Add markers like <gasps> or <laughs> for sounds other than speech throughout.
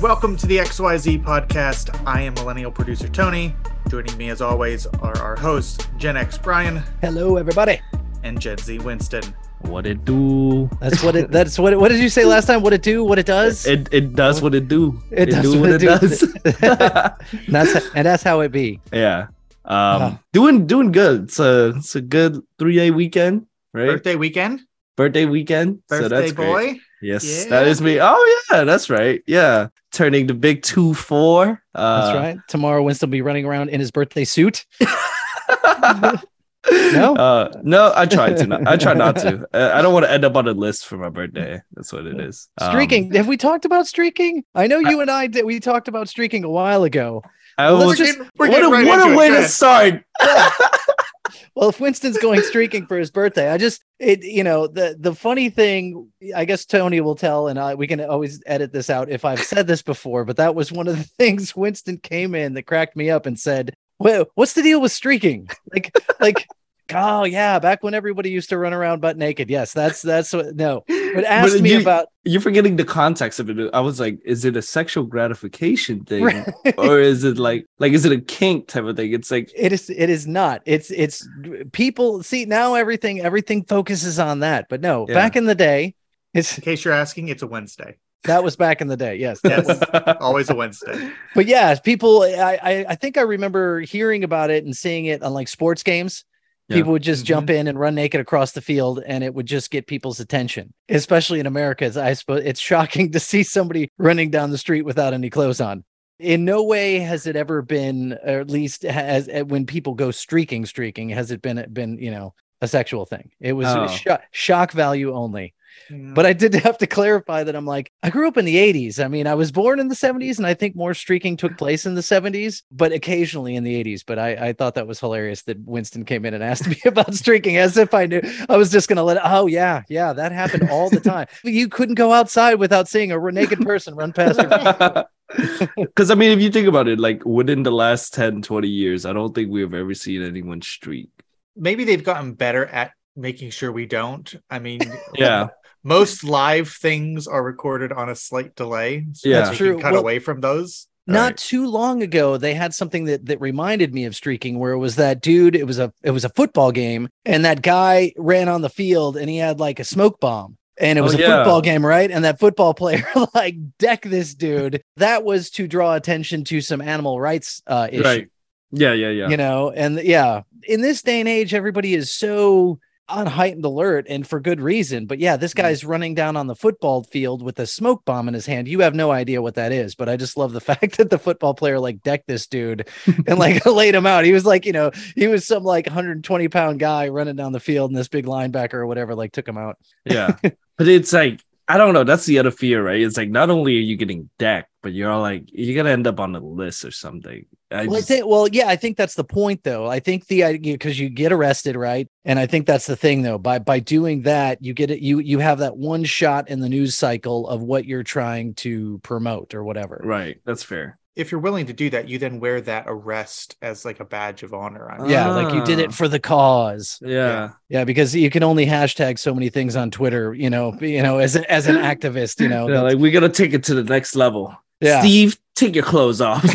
Welcome to the XYZ podcast. I am millennial producer Tony. Joining me, as always, are our hosts, Gen X Brian Hello, everybody. and Gen Z Winston. What it do? That's what it. That's what. It, what did you say last time? What it do? What it does? It it does what it do. It does do what it do. does. And <laughs> that's and that's how it be. yeah. Um Uh. doing doing good. It's a it's a good three day weekend, right? Birthday weekend, Birthday weekend. so birthday boy. great. Boy. Yes, Yeah. that is me. Oh yeah, that's right. Yeah. Turning the big two four. Uh That's right. Tomorrow, Winston will be running around in his birthday suit. <laughs> No? Uh, no, I try to. Not, I try not to. Uh, I don't want to end up on a list for my birthday. That's what it is. Um, Streaking. Have we talked about streaking? I know you and I did. We talked about streaking a while ago. I Let's was, just- We're what getting a, right what into a way Go to start. <laughs> Well, if Winston's going streaking for his birthday, I just it you know the the funny thing, I guess Tony will tell, and I we can always edit this out if I've said this before, but that was one of the <laughs> things Winston came in that cracked me up and said, "Well, what's the deal with streaking?" Like like. Oh yeah, back when everybody used to run around butt naked. Yes, that's that's what. No, <laughs> but ask me you- about You're forgetting the context of it. I was like, is it a sexual gratification <laughs> thing, Right. or is it like like is it a kink type of thing? It's like it is it is not it's it's people see now everything everything focuses on that but no Yeah. back in the day it's In case you're asking, it's a Wednesday. that was back in the day yes that Yes, was- always a Wednesday. but yeah people I, I i think i remember hearing about it and seeing it on like sports games Yeah. people would just Mhm. jump in and run naked across the field and it would just get people's attention especially in america i suppose it's shocking <laughs> to see somebody running down the street without any clothes on in no way has it ever been or at least has uh, when people go streaking streaking has it been been you know a sexual thing it was Oh. sho- shock value only Yeah. but I did <laughs> have to clarify that I'm like, I grew up in the 80s. I mean, I was born in the 70s, and I think more streaking took place in the 70s, but occasionally in the 80s. But I, I thought that was hilarious that Winston came in and asked me <laughs> about streaking as if I knew I was just going to let it. Oh, yeah, yeah, that happened all the time. <laughs> you couldn't go outside without seeing a naked person run past your because I mean, if you think about it, like within the last 10, 20 years, I don't think we've ever seen anyone streak. maybe they've gotten better at making sure we don't. I mean, Yeah. Most live things are recorded on a slight delay. So Yeah. That's true. cut Well- away from those. not Right. too long ago they had something that that reminded me of streaking where it was that dude it was a it was a football game and that guy ran on the field and he had like a smoke bomb and it Oh, was a yeah. football game right and that football player <laughs> like deck this dude that was to draw attention to some animal rights uh issue Right. Yeah, yeah, yeah. you know and yeah in this day and age everybody is so on heightened alert and for good reason but yeah this Mm-hmm. guy's running down on the football field with a smoke bomb in his hand you have no idea what that is but i just love the <laughs> fact that the football player like decked this dude <laughs> and like <laughs> laid him out he was like you know he was some like 120 pound guy running down the field and this big linebacker or whatever like took him out yeah. But it's like I don't know. That's the other fear, right? It's like not only are you getting decked, but you're all like you're gonna end up on a list or something. I well, I think, well, yeah, I think that's the point, though. I think the idea because you get arrested, right? And I think that's the thing, though. By by doing that, you get it. You you have that one shot in the news cycle of what you're trying to promote or whatever. right. That's fair. If you're willing to do that, you then wear that arrest as like a badge of honor. on Yeah, like you did Ah. it for the cause. Yeah. Yeah, because you can only hashtag so many things on Twitter. You know, you know, as a, as an <laughs> activist, you know. Yeah, like we gotta take it to the next level. Yeah. Steve, take your clothes off. <laughs> now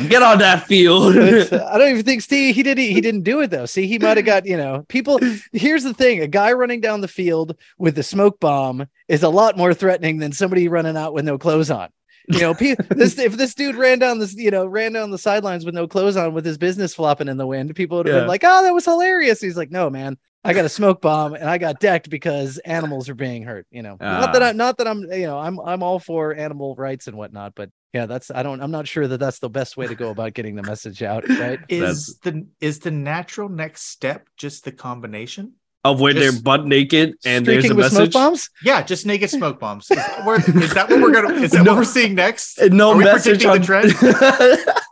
get on that field. I don't even think Steve he did he didn't do it though. See, he might have got, you know, people here's the thing, a guy running down the field with a smoke bomb is a lot more threatening than somebody running out with no clothes on. You know, <laughs> this if this dude ran down this, you know, ran down the sidelines with no clothes on with his business flopping in the wind, people would have Yeah. been like, "Oh, that was hilarious." He's like, "No, man. I got a smoke bomb and I got decked because animals are being hurt, you know. not that Ah. I not that I'm, you know, I'm I'm all for animal rights and whatnot, but yeah, that's I don't I'm not sure that that's the best way to go about getting the message out, right? Is the is the natural next step just the combination? Of when they're butt naked and there's a Streaking with smoke message. bombs? Yeah, just naked smoke bombs. Is that, where, is that what we're gonna? Is that <laughs> No. what we're seeing next? No Are we message predicting on the trend? <laughs>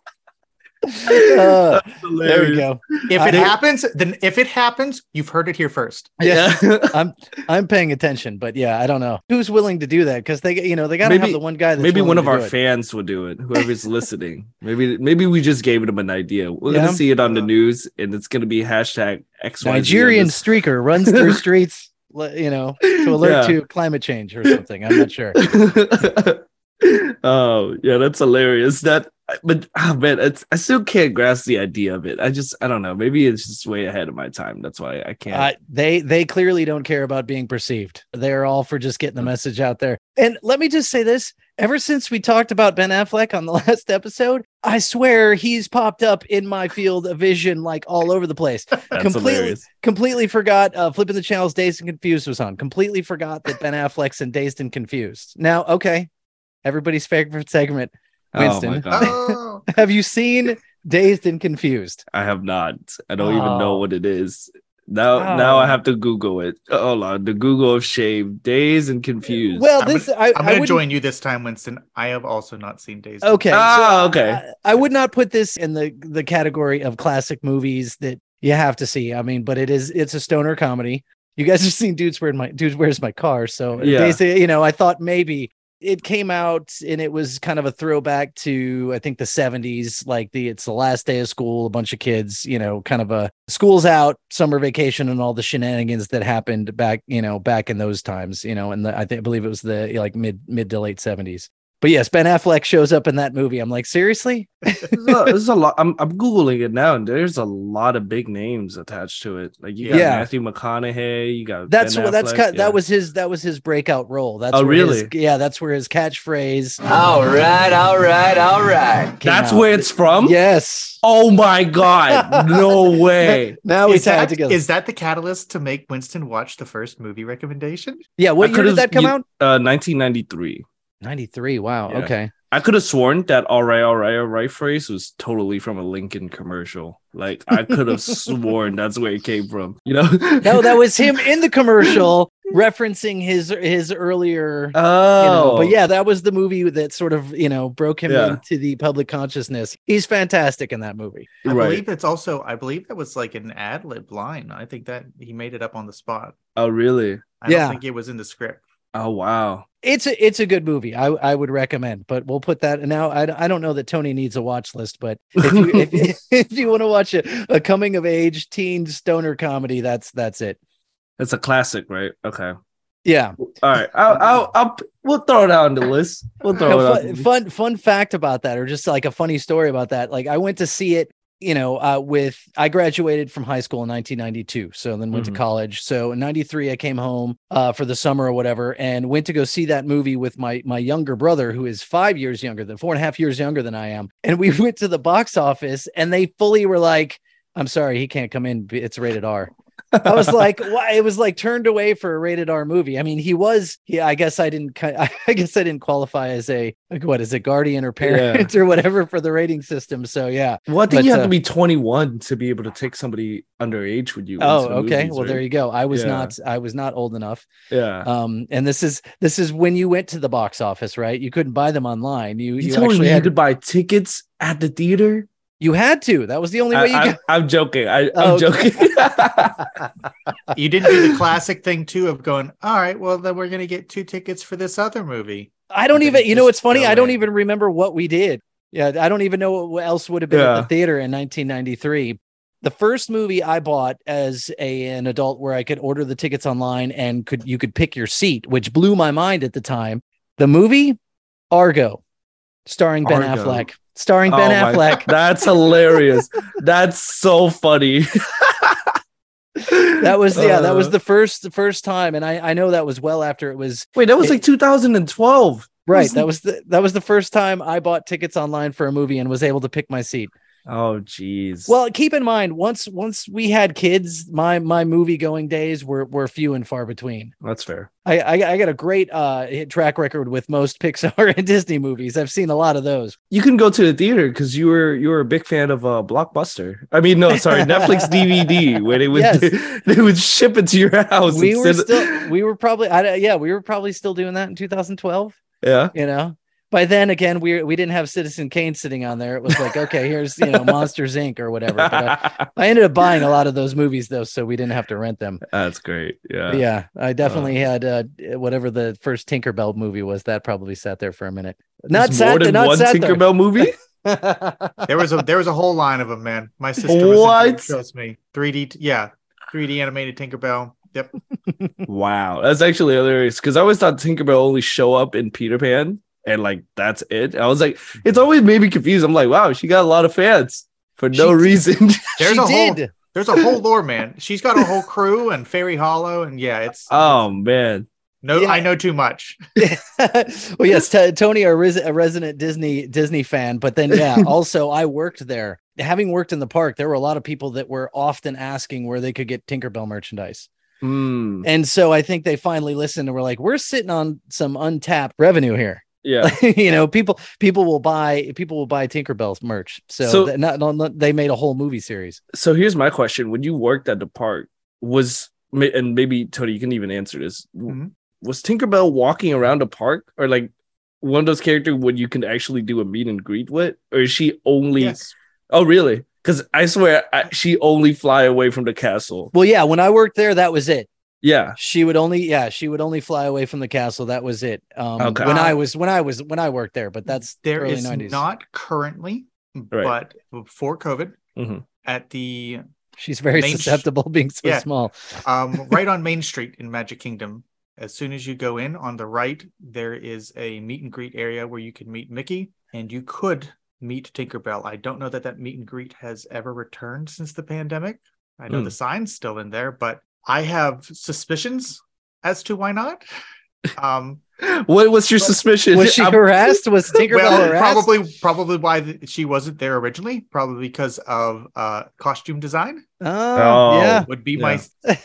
Uh, there we go. If I- it happens, then if it happens, you've heard it here first. Yeah. Yeah. <laughs> I'm I'm paying attention, but yeah, I don't know who's willing to do that because they you know they gotta have the one guy that's maybe one of our it. fans will do it. Whoever's listening, maybe maybe we just gave them an idea. We're Yeah. gonna see it on the news, and it's gonna be hashtag X Nigerian streaker runs through <laughs> streets. you know, to alert Yeah. to climate change or something. I'm not sure. <laughs> oh yeah, that's hilarious. That but ah man, it's I still can't grasp the idea of it. I just I don't know. Maybe it's just way ahead of my time. That's why I can't. Uh, they they clearly don't care about being perceived. They're all for just getting the message out there. And let me just say this: ever since we talked about Ben Affleck on the <laughs> last episode, I swear he's popped up in my field of vision like all over the place. <laughs> completely- hilarious. Completely forgot. Uh, flipping the channels, Dazed and Confused was on. Completely forgot that Ben <laughs> Affleck's in Dazed and Confused. Now, okay, everybody's favorite segment. Oh my Winston. Oh, <laughs> Have you seen Dazed and Confused? I have not. I don't even know Oh. what it is. Now now I Oh. have to Google it. Hold on. The Google of shame. dazed and confused. Well, I'm this I, I'm I gonna wouldn't- join you this time, Winston. I have also not seen dazed. Okay. Ah, so okay. I, I would not put this in the the category of classic movies that you have to see. I mean, but it is it's a stoner comedy. You guys have seen Dudes Where My Dudes Where's My Car? So Yeah. basically, you know, I thought maybe it came out and it was kind of a throwback to I think the 70s, like the it's the last day of school, a bunch of kids, you know, kind of a school's out, summer vacation, and all the shenanigans that happened back, you know, back in those times, you know, and I think I believe it was the like mid mid to late 70s. But yes, Ben Affleck shows up in that movie. I'm like, seriously? there's, a, there's a lot. I'm I'm googling it now, and there's a lot of big names attached to it. Like you got Yeah. Matthew McConaughey. You got That's Ben what that's Affleck, kind yeah. that was his that was his breakout role. That's Oh, where his- really? yeah, that's where his catchphrase. All right, all right, all right. That's out. where it's from. Yes. Oh my god! No <laughs> way. Now we is that, together. is that the catalyst to make Winston watch the first movie recommendation? yeah. What I year did that come you- out? Uh, 1993. 93. Wow. Yeah. Okay. I could have sworn that "all right, all right, all right" phrase was totally from a Lincoln commercial. Like I could have <laughs> sworn that's where it came from. You know? No, that was him in the commercial <laughs> referencing his his earlier Oh, you know, oh. but yeah, that was the movie that sort of, you know, broke him Yeah. into the public consciousness. He's fantastic in that movie. I right. believe it's also. I believe that was like an ad lib line. I think that he made it up on the spot. Oh, really? I Yeah. don't think it was in the script. Oh, wow. It's a it's a good movie. I I would recommend, but we'll put that now. I, I don't know that Tony needs a watch list, but if you if, <laughs> if you want to watch a, a coming of age teen stoner comedy, that's that's it. It's a classic, right? Okay. Yeah. All right. I'll, I'll, I'll, we'll throw it out on the list. We'll throw No, it fun, out. fun fun fact about that, or just like a funny story about that. Like I went to see it, you know, uh, with I graduated from high school in 1992, so then went Mhm. to college. So in '93, I came home uh, for the summer or whatever, and went to go see that movie with my my younger brother, who is five years younger than four and a half years younger than I am. And we <laughs> went to the box office, and they fully were like, "I'm sorry, he can't come in. It's rated R." I was like, why? It was like turned away for a rated R movie. I mean, he was. Yeah, I guess I didn't. <laughs> I guess I didn't qualify as a like, what is it, guardian or parent <laughs> or whatever for the rating system. So yeah. Well, I think But, you have uh, to be 21 to be able to take somebody underage with you. Oh, okay. movies, well, there you go. I was Yeah. not. I was not old enough. Yeah. Um, and this is this is when you went to the box office, right? You couldn't buy them online. You you you, actually had to buy tickets at the theater. You had to. That was the only way you I, could. am joking. I, I'm Oh, okay. joking. <laughs> You didn't do the classic thing too of going. All right, well then we're gonna get two tickets for this other movie. I don't even. You know, just what's funny? I don't even remember what we did. Yeah, I don't even know what else would have been at the theater in 1993. The first movie I bought as a an adult, where I could order the tickets online and could you could pick your seat, which blew my mind at the time. The movie Argo, starring Ben Argo. Affleck, starring Ben Oh my- Affleck. That's hilarious. That's so funny. <laughs> That was yeah, that was Uh, the first the first time, and I I know that was well after it was wait. That was it- like 2012. right. Was That was the that was the first time I bought tickets online for a movie and was able to pick my seat. Oh, jeez. Well, keep in mind once once we had kids, my my movie going days were were few and far between. that's fair. I I, I got a great uh hit track record with most Pixar <laughs> and Disney movies. I've seen a lot of those. You can go to the theater because you were you were a big fan of uh, Blockbuster. I mean, no, sorry, Netflix <laughs> DVD, where they would Yes. <laughs> they would ship it to your house. We were of- still we were probably I, yeah we were probably still doing that in 2012. yeah. You know. By then, again, we we didn't have Citizen Kane sitting on there. It was like, okay, here's you know <laughs> Monsters Inc. or whatever. But I, I ended up buying a lot of those movies though, so we didn't have to rent them. That's great. Yeah. yeah, I definitely had uh, whatever the first Tinkerbell movie was. That probably sat there for a minute. Not sat more there. than Not one sat there. Tinkerbell movie. <laughs> There was a there was a whole line of them, man. My sister was What? trust me. 3D, yeah, 3D animated Tinkerbell. Yep. <laughs> Wow, that's actually hilarious because I always thought Tinkerbell only show up in Peter Pan and like that's it. I was like, it's always made me confused. I'm like, wow, she got a lot of fans for no She- reason. There's <laughs> she a whole there's a whole lore, man. She's got a whole crew and Fairy Hollow, and yeah, it's <laughs> oh man, no, yeah. I know too much. <laughs> well, yes, T- Tony, a, res- a resident Disney Disney fan, but then yeah, also I worked there. Having worked in the park, there were a lot of people that were often asking where they could get Tinkerbell merchandise, Hmm. and so I think they finally listened and were like, "We're sitting on some untapped revenue here." Yeah. <laughs> you know, people people will buy people will buy Tinkerbell's merch. So, So- that not, not, not- they made a whole movie series. So here's my question: When you worked at the park, was and maybe Tony, you can even answer this. Mhm. Was Tinkerbell walking around the park, or like one of those characters when you can actually do a meet and greet with, or is she only? Yes. Oh, really? Because I swear I, she only fly away from the castle. Well, yeah, when I worked there, that was it. Yeah. She would only, yeah, she would only fly away from the castle. That was it. Um, Okay. when I was when I was when I worked there, but that's There early is 90s. not currently, Right. but before COVID, Mhm. at the She's very Main Sh- susceptible being so Yeah. small. um, <laughs> right on Main Street in Magic Kingdom. As soon as you go in on the right, there is a meet and greet area where you can meet Mickey and you could meet Tinkerbell. I don't know that that meet and greet has ever returned since the pandemic. I know Hmm. the sign's still in there, but I have suspicions as to why not. Um, What was your suspicion? Was she I'm- harassed? Was Tinkerbell well, harassed? probably, probably why th- she wasn't there originally. Probably because of uh, costume design. Oh, Oh. yeah. would be my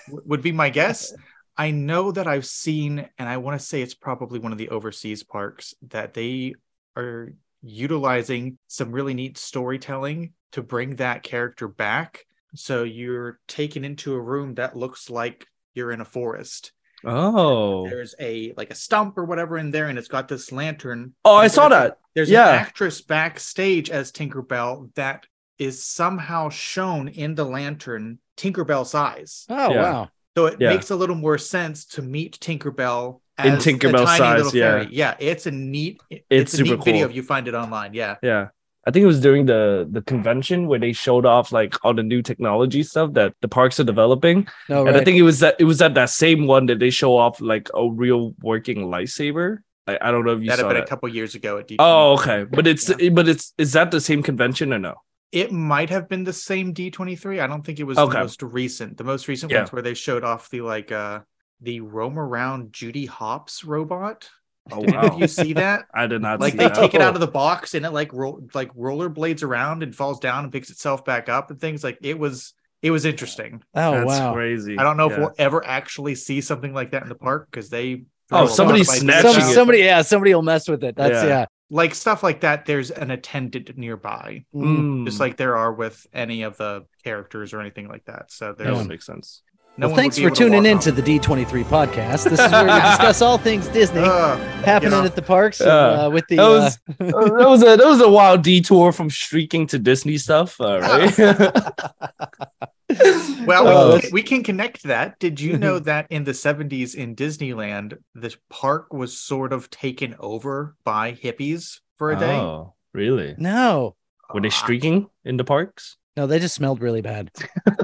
would be my guess. I know that I've seen, and I want to say it's probably one of the overseas parks that they are utilizing some really neat storytelling to bring that character back. So you're taken into a room that looks like you're in a forest. Oh. There's a like a stump or whatever in there, and it's got this lantern. Oh, I saw that. There's Yeah. an actress backstage as Tinkerbell that is somehow shown in the lantern Tinkerbell size. Oh, Yeah. wow. So it Yeah. makes a little more sense to meet Tinkerbell In as a Tinkerbell tiny size, little yeah. fairy. Yeah, it's a neat it's, It's a super neat video cool. if you find it online. Yeah. Yeah. I think it was during the the convention where they showed off like all the new technology stuff that the parks are developing. No, And I think it was that it was at that same one that they show off like a real working lightsaber. I, I don't know if you That had saw been that. a couple years ago at D23. Oh, okay. But it's Yeah. but it's is that the same convention or no? It might have been the same D23. I don't think it was Okay. the most recent. The most recent Yeah. ones where they showed off the like uh the roam around Judy Hopps robot. Oh Did wow. you see that? <laughs> I did not like see they that. take it out of the box and it like roll like rollerblades around and falls down and picks itself back up and things like it was it was interesting. oh, That's wow. crazy. I don't know if we'll ever actually see something like that in the park because they oh a lot somebody's of ideas snatching Some, somebody, yeah, somebody will mess with it. That's Yeah. yeah. like stuff like that. There's an attendant nearby, Mm. just Mm, like there are with any of the characters or anything like that. So that there's would make sense. No well, thanks for able to tuning in to the D23 podcast. This is where we <laughs> discuss all things Disney Ugh, happening off. at the parks and, Yeah. uh, with the That uh, was uh, <laughs> that was a that was a wild detour from streaking to Disney stuff. All right. <laughs> Well, Uh, we, can, we can connect that. Did you know that in the 70s in Disneyland, the park was sort of taken over by hippies for a day? Oh, really? no, Were they streaking in the parks? No, they just smelled really bad.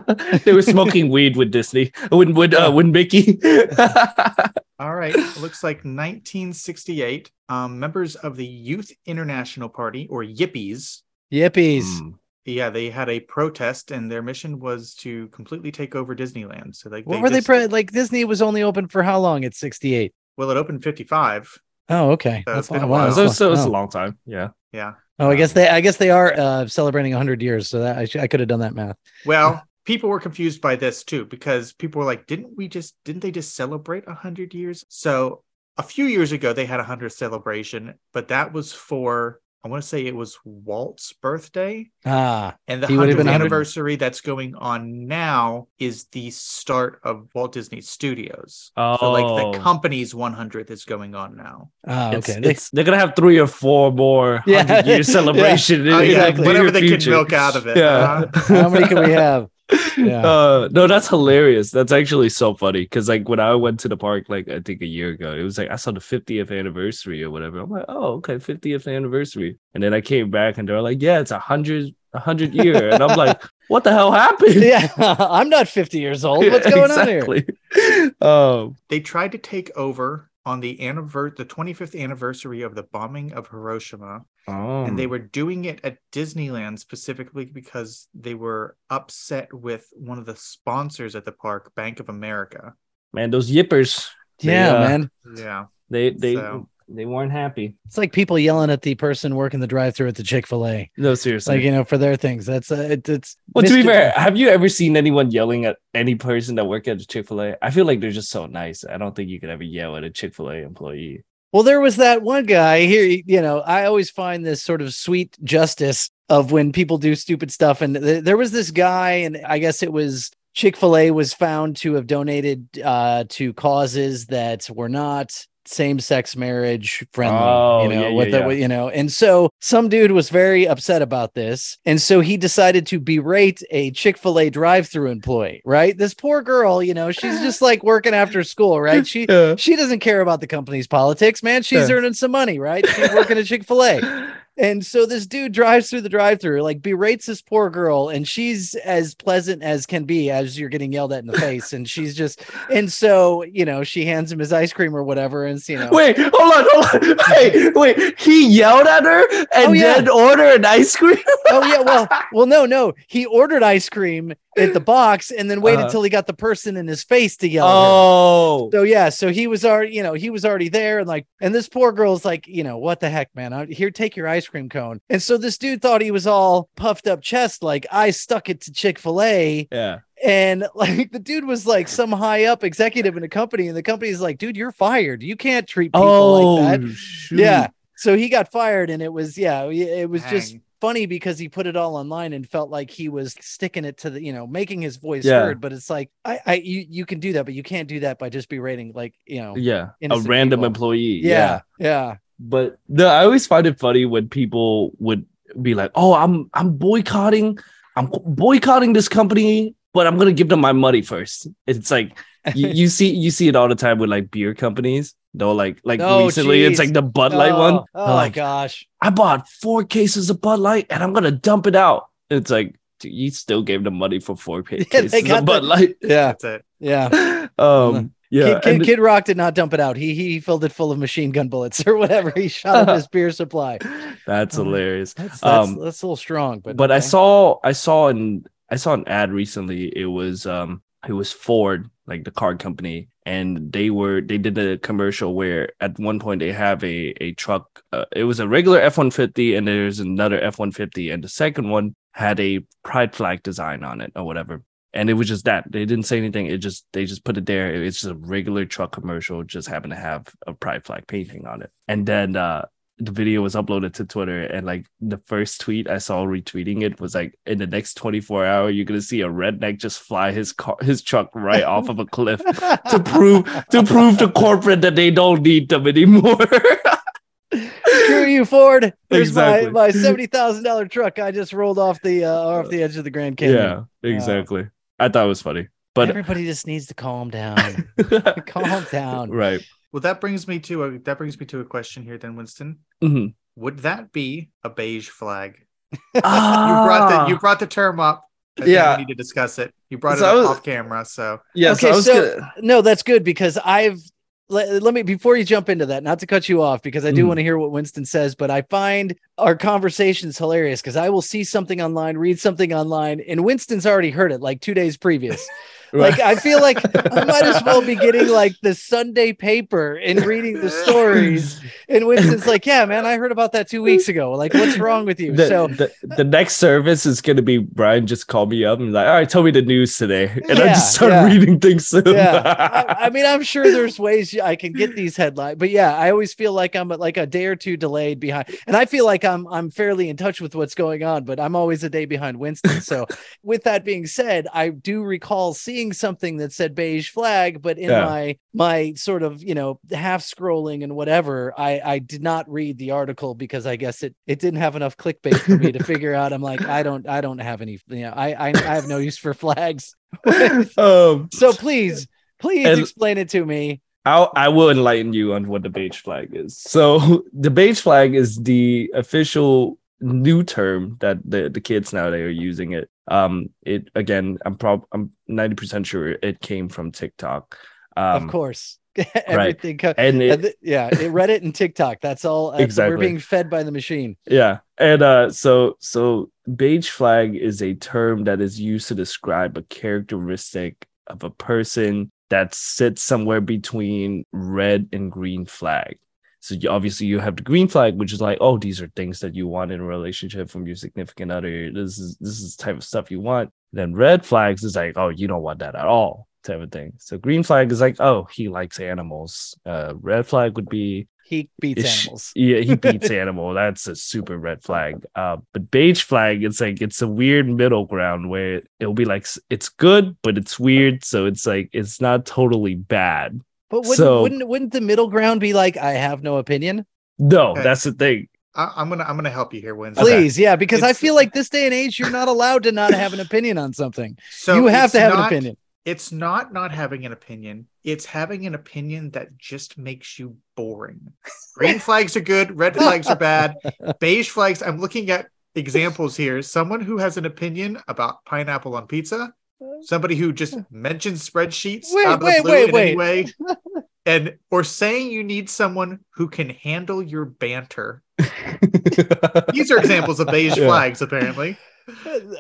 <laughs> they were smoking <laughs> weed with Disney, with with uh, with Mickey. <laughs> All right. It looks like 1968. Um, members of the Youth International Party, or Yippies, Yippies. Hmm. yeah, they had a protest, and their mission was to completely take over Disneyland. So, like, What were they pre- like? Disney was only open for how long? At 68. Well, it opened 55. Oh, okay. So That's it's been a long. while. So, so long. it's a Oh. long time. Yeah. Yeah. Oh, I guess they. I guess they are uh, celebrating 100 years. So that I, sh- I could have done that math. Well, people were confused by this too because people were like, "Didn't we just? Didn't they just celebrate hundred years?" So a few years ago, they had a hundredth celebration, but that was for I want to say it was Walt's birthday, Ah, and the He would have hundredth anniversary that's going on now is the start of Walt Disney Studios. Oh, So like the company's 100th is going on now. ah, It's, okay. They- it's, they're gonna have three or four more <laughs> Yeah. hundred year <laughs> celebration. in- Oh, yeah, exactly. whatever they can milk out of it. Yeah. huh? how many can we have? <laughs> Yeah. Uh, no, that's hilarious. That's actually so funny because like when I went to the park, like I think a year ago, it was like I saw the 50th anniversary or whatever. I'm like, oh, okay, 50th anniversary. And then I came back and they're like, yeah, it's a hundred, a hundred year, and I'm like, <laughs> what the hell happened? yeah, <laughs> I'm not 50 years old. What's going on here? here? <laughs> Um, They tried to take over on the anniver- the 25th anniversary of the bombing of Hiroshima, oh, and they were doing it at Disneyland specifically because they were upset with one of the sponsors at the park, Bank of America. man, those yippers. They, Yeah, uh, man. Yeah. They they So- they weren't happy. It's like people yelling at the person working the drive-through at the Chick-fil-A. No, seriously. like, you know, for their things. That's uh, it, it's well, to be fair, have you ever seen anyone yelling at any person that work at a Chick Fil A? I feel like they're just so nice. I don't think you could ever yell at a Chick Fil A employee. Well, there was that one guy here. You know, I always find this sort of sweet justice of when people do stupid stuff. And th- there was this guy, and I guess it was Chick fil A was found to have donated uh, to causes that were not same sex marriage friendly. Oh, you know, yeah, with yeah, the, yeah. you know, and so some dude was very upset about this. And so he decided to berate a Chick fil A drive through employee, right? This poor girl, you know, she's just <laughs> like working after school, right? She, she doesn't care about the company's politics, man. She's earning some money, right? She's working at Chick fil A. <laughs> And so this dude drives through the drive through, like berates this poor girl, and she's as pleasant as can be as you're getting yelled at in the <laughs> face. And she's just, and so, you know, she hands him his ice cream or whatever. And, you know, Wait, hold on, hold on. <laughs> Wait, wait. He yelled at her and Oh, yeah. then ordered an ice cream. oh, yeah, well, well, no, no. He ordered ice cream at the box and then waited Uh-huh. till he got the person in his face to yell. Oh, So yeah, so he was already, you know, he was already there, and like, and this poor girl's like, you know, what the heck, man? I, here, take your ice cream cone. And so this dude thought he was all puffed up chest, like I stuck it to Chick Fil A, yeah. and <laughs> like the dude was like some high up executive in a company, and the company's like, dude, you're fired. You can't treat people Oh, like that. shoot. Yeah. So he got fired, and it was yeah, it was just Dang. Funny because he put it all online and felt like he was sticking it to the you know making his voice Yeah. heard. But it's like I, I you you can do that, but you can't do that by just berating like you know Yeah. A random people. employee. yeah yeah but the I always find it funny when people would be like, "Oh, I'm I'm boycotting, I'm boycotting this company, but I'm gonna give them my money first. It's like you, <laughs> you see you see it all the time with like beer companies. Though, like like Oh, recently, it's like the Bud Light one. Oh, oh like, gosh. I bought four cases of Bud Light and I'm gonna dump it out. It's like dude, you still gave them money for four <laughs> ca- they cases got of Bud the- Light. <laughs> Yeah, That's <laughs> it. yeah. um, yeah, Kid, Kid, and- Kid Rock did not dump it out. He he filled it full of machine gun bullets or whatever. He shot up his beer supply. that's Uh, hilarious. That's that's, Um, that's a little strong, but but I saw I saw an I saw an ad recently. It was um it was Ford, like the car company, and they were they did a commercial where at one point they have a a truck. Uh, it was a regular F one fifty, and there's another F one fifty, and the second one had a pride flag design on it or whatever. And it was just that they didn't say anything. It just they just put it there. It's just a regular truck commercial. Just happened to have a pride flag painting on it. And then uh the video was uploaded to Twitter, and like the first tweet I saw retweeting it was like, "In the next 24 hour, you're gonna see a redneck just fly his car, his truck right off of a cliff to prove to prove to corporate that they don't need them anymore." <laughs> Screw you, Ford. There's Exactly. my my seventy thousand dollar truck. I just rolled off the uh, off the edge of the Grand Canyon. yeah, exactly. I thought it was funny, but everybody just needs to calm down. <laughs> calm down. right. Well, that brings me to a that brings me to a question here, then, Winston. Mhm. Would that be a beige flag? Ah, <laughs> You brought the you brought the term up. I Yeah. we need to discuss it. You brought So it up was- off camera, so yeah. Okay, so so- gonna, No, that's good because I've let, let me before you jump into that, not to cut you off because I do Mhm. want to hear what Winston says, but I find our conversations hilarious because I will see something online, read something online, and Winston's already heard it like two days previous. <laughs> Like I feel like I might as well be getting <laughs> like the Sunday paper and reading the stories. And Winston's like, "Yeah, man, I heard about that two weeks ago. Like, what's wrong with you?" the, so the, the next service is gonna be Brian just called me up and like, all right, tell me the news today. And I just start yeah. reading things soon. yeah <laughs> I, I mean i'm sure there's ways I can get these headlines but yeah i always feel like i'm like a day or two delayed behind and i feel like i'm i'm fairly in touch with what's going on but i'm always a day behind winston so <laughs> with that being said i do recall seeing something that said beige flag but in Yeah. my my sort of you know half scrolling and whatever i i did not read the article because i guess it it didn't have enough clickbait for me to <laughs> figure out i'm like i don't i don't have any you know i i, I have no use for flags <laughs> um, so please, please And- explain it to me. I'll, I will enlighten you on what the beige flag is. So <laughs> the beige flag is the official new term that the the kids nowadays are using it. Um, it again, I'm prob I'm ninety percent sure it came from TikTok. Um, of course. <laughs> Everything co- and it, yeah, it Reddit and TikTok. That's all. That's, Exactly. We're being fed by the machine. Yeah. And uh so so beige flag is a term that is used to describe a characteristic of a person that sits somewhere between red and green flag. So you, obviously you have the green flag, which is like, oh, these are things that you want in a relationship from your significant other. This is this is type of stuff you want. Then red flags is like, oh, you don't want that at all, type of thing. So green flag is like, oh, he likes animals. Uh, red flag would be He beats Ish- animals. Yeah, he beats <laughs> animal. That's a super red flag. Uh, but beige flag, it's like it's a weird middle ground where it'll be like it's good, but it's weird. So it's like it's not totally bad. But wouldn't So- wouldn't wouldn't the middle ground be like I have no opinion? No, Okay. that's the thing. I, I'm gonna I'm gonna help you here, Winston. Please, yeah, because I feel like this day and age, you're not allowed to not have an opinion on something. So you have to have an opinion. It's not not having an opinion. It's having an opinion that just makes you boring. Green <laughs> flags are good. Red <laughs> flags are bad. Beige flags. I'm looking at examples here. Someone who has an opinion about pineapple on pizza. Somebody who just mentions spreadsheets Wait, out of the wait, blue wait, in wait. way. <laughs> And or saying you need someone who can handle your banter. These are examples of beige Yeah. flags, apparently.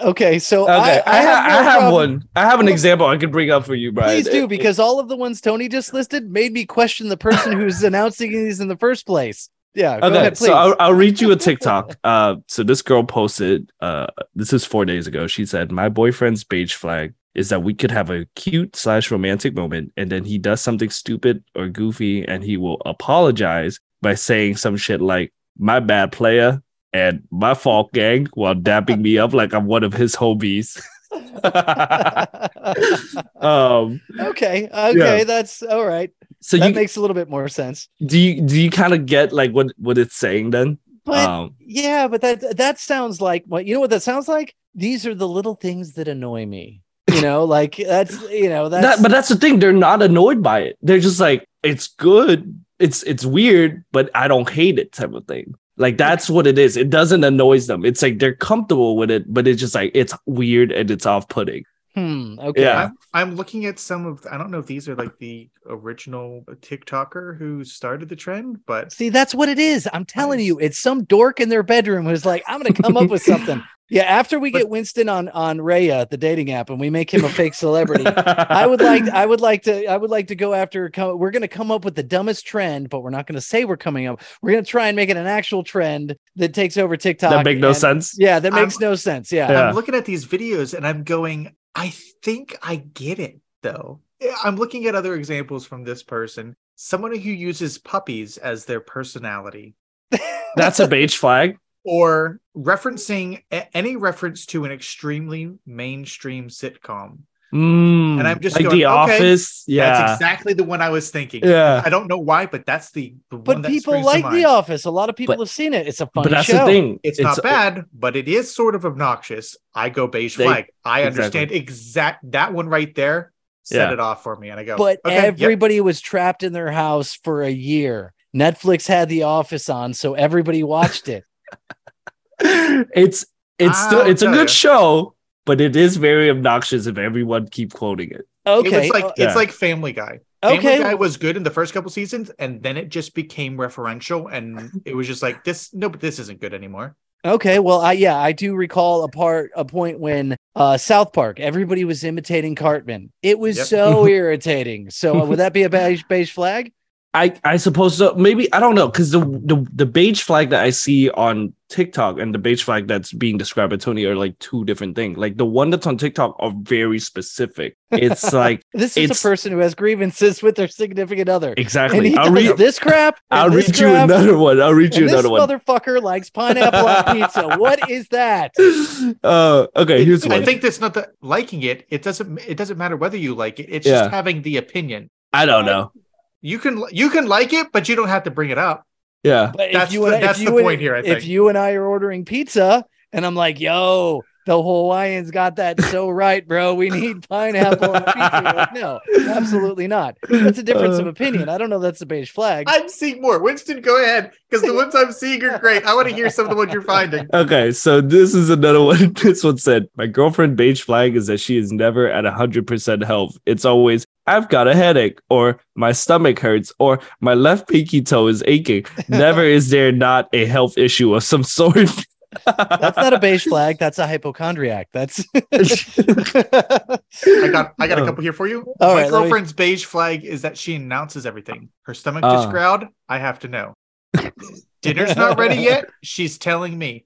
Okay, so Okay, I, I, ha- no I have one. I have an example I could bring up for you, Brian. Please do because all of the ones Tony just listed made me question the person who's <laughs> announcing these in the first place. Yeah, go okay, ahead, please. so I'll, I'll read you a TikTok. <laughs> Uh, so this girl posted. Uh, this is four days ago. She said, "My boyfriend's beige flag is that we could have a cute slash romantic moment, and then he does something stupid or goofy, and he will apologize by saying some shit like "my bad player" and "my fault, gang," while dapping me up like I'm one of his homies. <laughs> um, okay, okay, that's all right. so that you makes a little bit more sense. do you do you kind of get like what what it's saying then? But um, yeah, but that that sounds like what you know what that sounds like? These are the little things that annoy me. You know, <laughs> like that's you know, that's that, but that's the thing. They're not annoyed by it. They're just like, it's good. It's it's weird, but I don't hate it type of thing. Like that's what it is. It doesn't annoy them. It's like they're comfortable with it, but it's just like it's weird and it's off putting. hmm, okay. Yeah. I'm, I'm looking at some of I don't know if these are like the original TikToker who started the trend, but See, that's what it is. I'm telling Nice. you, it's some dork in their bedroom who's like, I'm gonna come up with something. <laughs> Yeah, after we But- get Winston on on Raya, the dating app, and we make him a fake celebrity. I would like <laughs> I would like to I would like to go after co- we're going to come up with the dumbest trend but we're not going to say we're coming up. We're going to try and make it an actual trend that takes over TikTok. that make no and- sense. Yeah, that I'm- makes no sense. Yeah. Yeah. I'm looking at these videos and I'm going, I think I get it though. I'm looking at other examples from this person. Someone who uses puppies as their personality. That's a beige flag. Or referencing a- any reference to an extremely mainstream sitcom. Mm, And I'm just like going, the okay, office. Yeah. That's exactly the one I was thinking. yeah. I don't know why, but that's the, the But that people springs to like mind. The Office. A lot of people But- have seen it. It's a fun. But that's show. the thing. It's, not bad, but it is sort of obnoxious. I go beige They- flag. I exactly. understand exact that one right there. Set Yeah. it off for me, and I go. But okay, yep. everybody was trapped in their house for a year. Netflix had The Office on, so everybody watched it. It's it's still I'll it's a good ya. show, but it is very obnoxious if everyone keep quoting it. Okay. It like uh, Yeah. it's like Family Guy. Family okay. Guy was good in the first couple seasons, and then it just became referential, and it was just like this. No, but this isn't good anymore. Okay, well, I yeah, I do recall a part, a point when uh South Park, everybody was imitating Cartman. It was Yep. so <laughs> irritating. So uh, would that be a beige beige flag? I I suppose so. Maybe I don't know because the, the the beige flag that I see on TikTok and the beige flag that's being described by Tony are like two different things. Like the one that's on TikTok are very specific. It's <laughs> like This is a person who has grievances with their significant other, and exactly. he I'll read. this crap. <laughs> I'll this read you another one. I'll read you And this another one. This motherfucker likes pineapple on pizza. <laughs> What is that? Uh, okay, here's I think that's not the liking it. It doesn't. It doesn't matter whether you like it. It's Yeah. just having the opinion. I don't know. You can you can like it, but you don't have to bring it up. Yeah. But That's if you the- and, that's if the you and- point here, I if you and I are ordering pizza, and I'm like, "Yo, the Hawaiians got that so <laughs> right, bro. We need pineapple on pizza. Like, no, absolutely not. That's a difference of uh. opinion. I don't know. That's a beige flag. I'm seeing more. Winston, go ahead, because the ones I'm seeing are great. I want to hear some of the ones you're finding. <laughs> Okay, so this is another one. <laughs> This one said, My girlfriend beige flag is that she is never at 100% health. It's always, I've got a headache, or my stomach hurts, or my left pinky toe is aching. Never is there not a health issue of some sort. That's not a beige <laughs> flag. That's a hypochondriac. That's <laughs> I got I got a Oh. couple here for you. All My right, let me- girlfriend's beige flag is that she announces everything. Her stomach just Ah. growled. I have to know. Dinner's not ready <laughs> yet. She's telling me.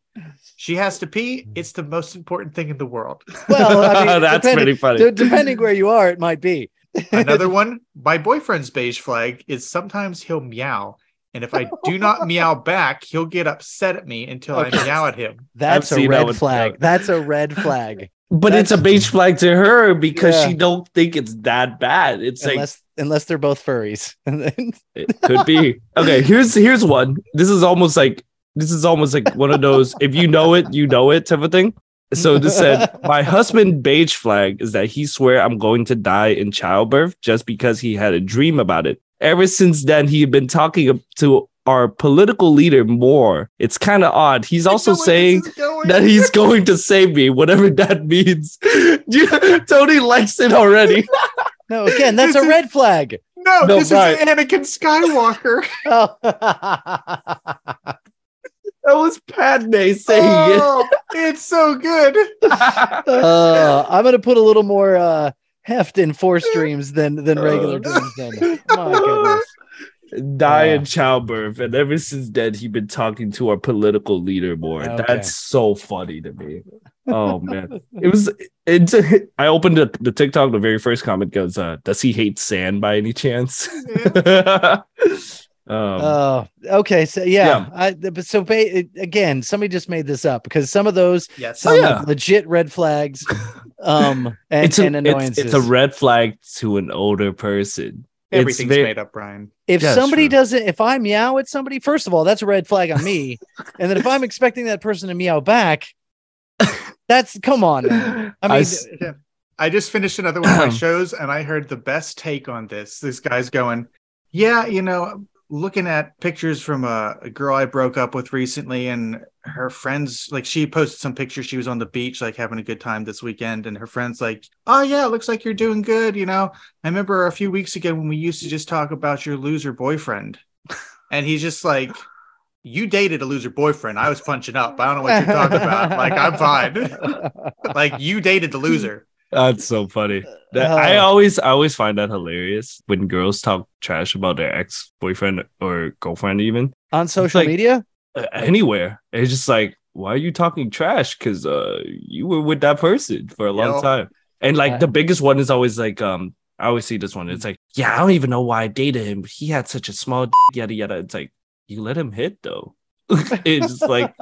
She has to pee. It's the most important thing in the world. well, I mean, That's depending, pretty funny. de- depending where you are, it might be. Another <laughs> one, my boyfriend's beige flag is sometimes he'll meow. And if I do not meow <laughs> back, he'll get upset at me until Okay. I meow at him. That's a seen that red one. flag. That's a red flag. <laughs> But it's a beige flag to her because Yeah. she don't think it's that bad. It's like unless unless they're both furries. It could be. Okay, here's here's one. This is almost like this is almost like one of those if you know it, you know it type of thing. So this said, <laughs> my husband beige flag is that he swear I'm going to die in childbirth just because he had a dream about it. Ever since then, he had been talking to our political leader more. It's kind of odd. He's also I know where saying this is going. that he's going to save me, whatever that means. <laughs> Tony likes it already. <laughs> no, again, that's This a is- red flag. no, No, this right. is Anakin Skywalker. Oh. That was Padme saying oh, it's so good. <laughs> Uh, I'm gonna put a little more uh, heft in force dreams than than regular Oh. dreams. Then, my goodness. die Uh. in childbirth, and ever since then he's been talking to our political leader more. Okay. That's so funny to me. Oh man, it was. It's. <laughs> I opened the, the TikTok. The very first comment goes, uh, "Does he hate sand by any chance?" <laughs> um, Oh, okay. So yeah, Yeah. I, but so ba- again, somebody just made this up because some of those Yes. sound yeah. like legit red flags. Um, <laughs> and, it's, a, and it's, annoyances. it's a red flag to an older person. It's Everything's ve- made up, Brian. if Yeah, somebody sure. doesn't, if I meow at somebody, first of all, that's a red flag on me. <laughs> and then if I'm expecting that person to meow back, that's come on. Man. <laughs> I I mean, s- I just finished another one of my <clears throat> shows and I heard the best take on this. This guy's going, Yeah, you know, looking at pictures from a, a girl I broke up with recently and her friends, like she posted some pictures. She was on the beach, like having a good time this weekend. And her friends, like, Oh, yeah, looks like you're doing good. You know, I remember a few weeks ago when we used to just talk about your loser boyfriend. <laughs> And he's just like, You dated a loser boyfriend. I was punching up. I don't know what you're talking about. Like, I'm fine. <laughs> like, you dated the loser. That's so funny. That, I Oh. always I always find that hilarious when girls talk trash about their ex boyfriend or girlfriend, even on social like- media. uh, anywhere. It's just like, why are you talking trash? Because uh, you were with that person for a long time, and like Uh, the biggest one is always like, um, I always see this one. It's like, yeah, I don't even know why I dated him. He had such a small yada yada. It's like you let him hit though. <laughs> it's just like,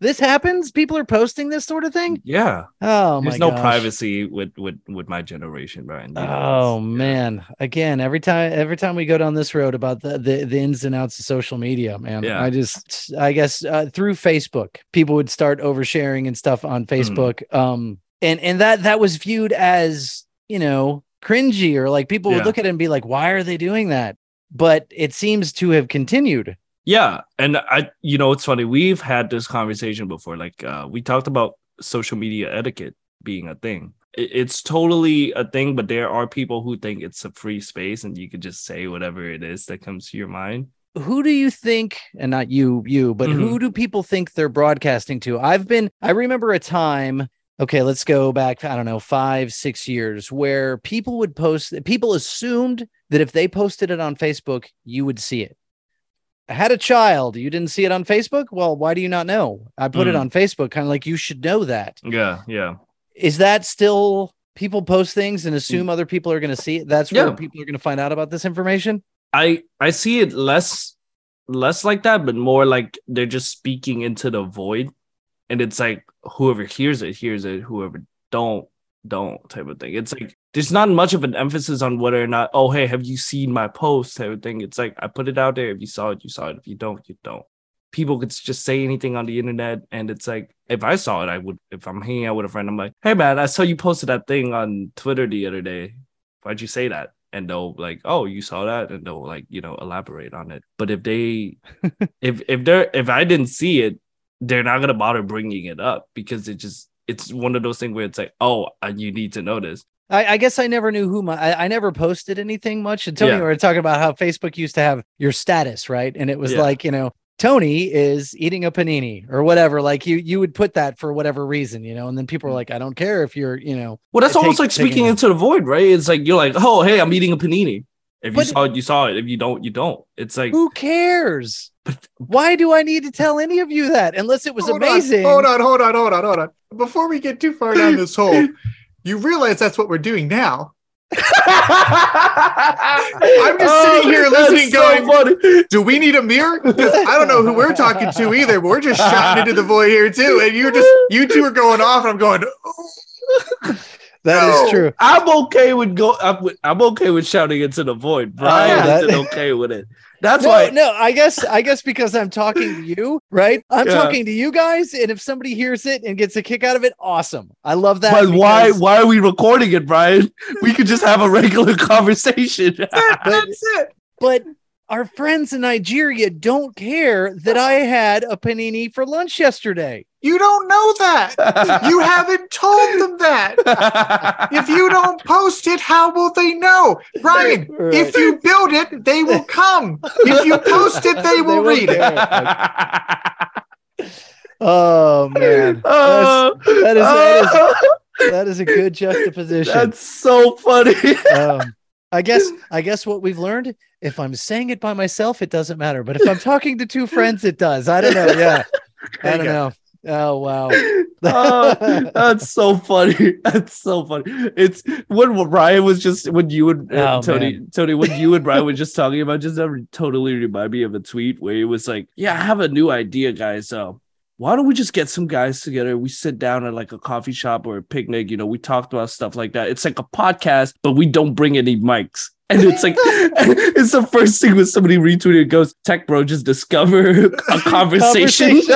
This happens. People are posting this sort of thing. yeah, Oh my there's no gosh. privacy with with with my generation, Brian. You know, Oh it's- yeah. man! Again, every time every time we go down this road about the the, the ins and outs of social media, man, Yeah. I just I guess uh, through Facebook, people would start oversharing and stuff on Mm-hmm. Facebook. Um, and and that that was viewed as you know cringy or like people would look at it and be like, why are they doing that? But it seems to have continued. Yeah, and I, you know, it's funny. We've had this conversation before. Like, uh, we talked about social media etiquette being a thing. It, it's totally a thing, but there are people who think it's a free space and you could just say whatever it is that comes to your mind. who do you think and not you you but who do people think they're broadcasting to i've been i remember a time okay let's go back i don't know five six years where people would post people assumed that if they posted it on facebook you would see it I had a child. You didn't see it on facebook? Well why do you not know? I put it Mm. on facebook kind of like you should know that. Yeah, yeah, is that still people post things and assume other people are going to see it? That's where Yeah. people are going to find out about this information? I I see it less less like that, but more like they're just speaking into the void, and it's like whoever hears it hears it, whoever don't don't type of thing. It's like there's not much of an emphasis on whether or not oh hey have you seen my post type of thing. It's like I put it out there. If you saw it, you saw it. If you don't, you don't. people could just say anything on the internet and it's like if i saw it i would if i'm hanging out with a friend i'm like hey man i saw you posted that thing on twitter the other day why'd you say that and they'll like oh you saw that and they'll like you know elaborate on it but if they <laughs> if if they're if i didn't see it they're not gonna bother bringing it up because it just it's one of those things where it's like oh uh, you need to know this I, I guess I never knew who my I, I never posted anything much. And Tony, Yeah. we were talking about how Facebook used to have your status, right? And it was Yeah. like, you know, Tony is eating a panini or whatever. Like you you would put that for whatever reason, you know, and then people Mm. are like, I don't care if you're, you know, well that's Take- almost like speaking into the void right it's like you're like oh hey i'm eating a panini if you But- saw it you saw it if you don't you don't it's like who cares? Why do I need to tell any of you that unless it was Hold amazing? On, hold on, hold on, hold on, hold on. Before we get too far down <laughs> this hole, you realize that's what we're doing now. <laughs> I'm just sitting oh, here listening, going, funny. Do we need a mirror? Because I don't know who we're talking to either, but we're just shouting into the void here too. And you're just you two are going off, and I'm going, oh. That is No. true. I'm okay with go. I'm, I'm okay with shouting into the void. Brian yeah, that- isn't okay with it. That's no, why. no, I guess I guess because I'm talking to you, right? I'm Yeah. talking to you guys, and if somebody hears it and gets a kick out of it, awesome. I love that. But why? because- Why are we recording it, Brian? We could just have a regular <laughs> conversation. That's it. But <laughs> our friends in Nigeria don't care that I had a panini for lunch yesterday. You don't know that. You <laughs> haven't told them that. If you don't post it, how will they know? Brian, if you build it, they will come. If you post it, they <laughs> will won't read it. <laughs> Oh man, Oh, that is- that oh, that is a good juxtaposition. that's so funny. um, I guess I guess what we've learned, if I'm saying it by myself, it doesn't matter. But if I'm talking to two friends, it does. I don't know. Yeah. <laughs> I don't know. Oh wow. <laughs> oh, that's so funny. <laughs> That's so funny. It's when Ryan was just when you and uh, Oh, Tony, Tony, when you and Brian were just talking about, just that totally remind me of a tweet where he was like, "Yeah, I have a new idea, guys. So why don't we just get some guys together? We sit down at like a coffee shop or a picnic. You know, we talked about stuff like that. It's like a podcast, but we don't bring any mics." And it's like, <laughs> it's the first thing when somebody retweeted goes, Tech Bro just discover <laughs> a conversation. <laughs>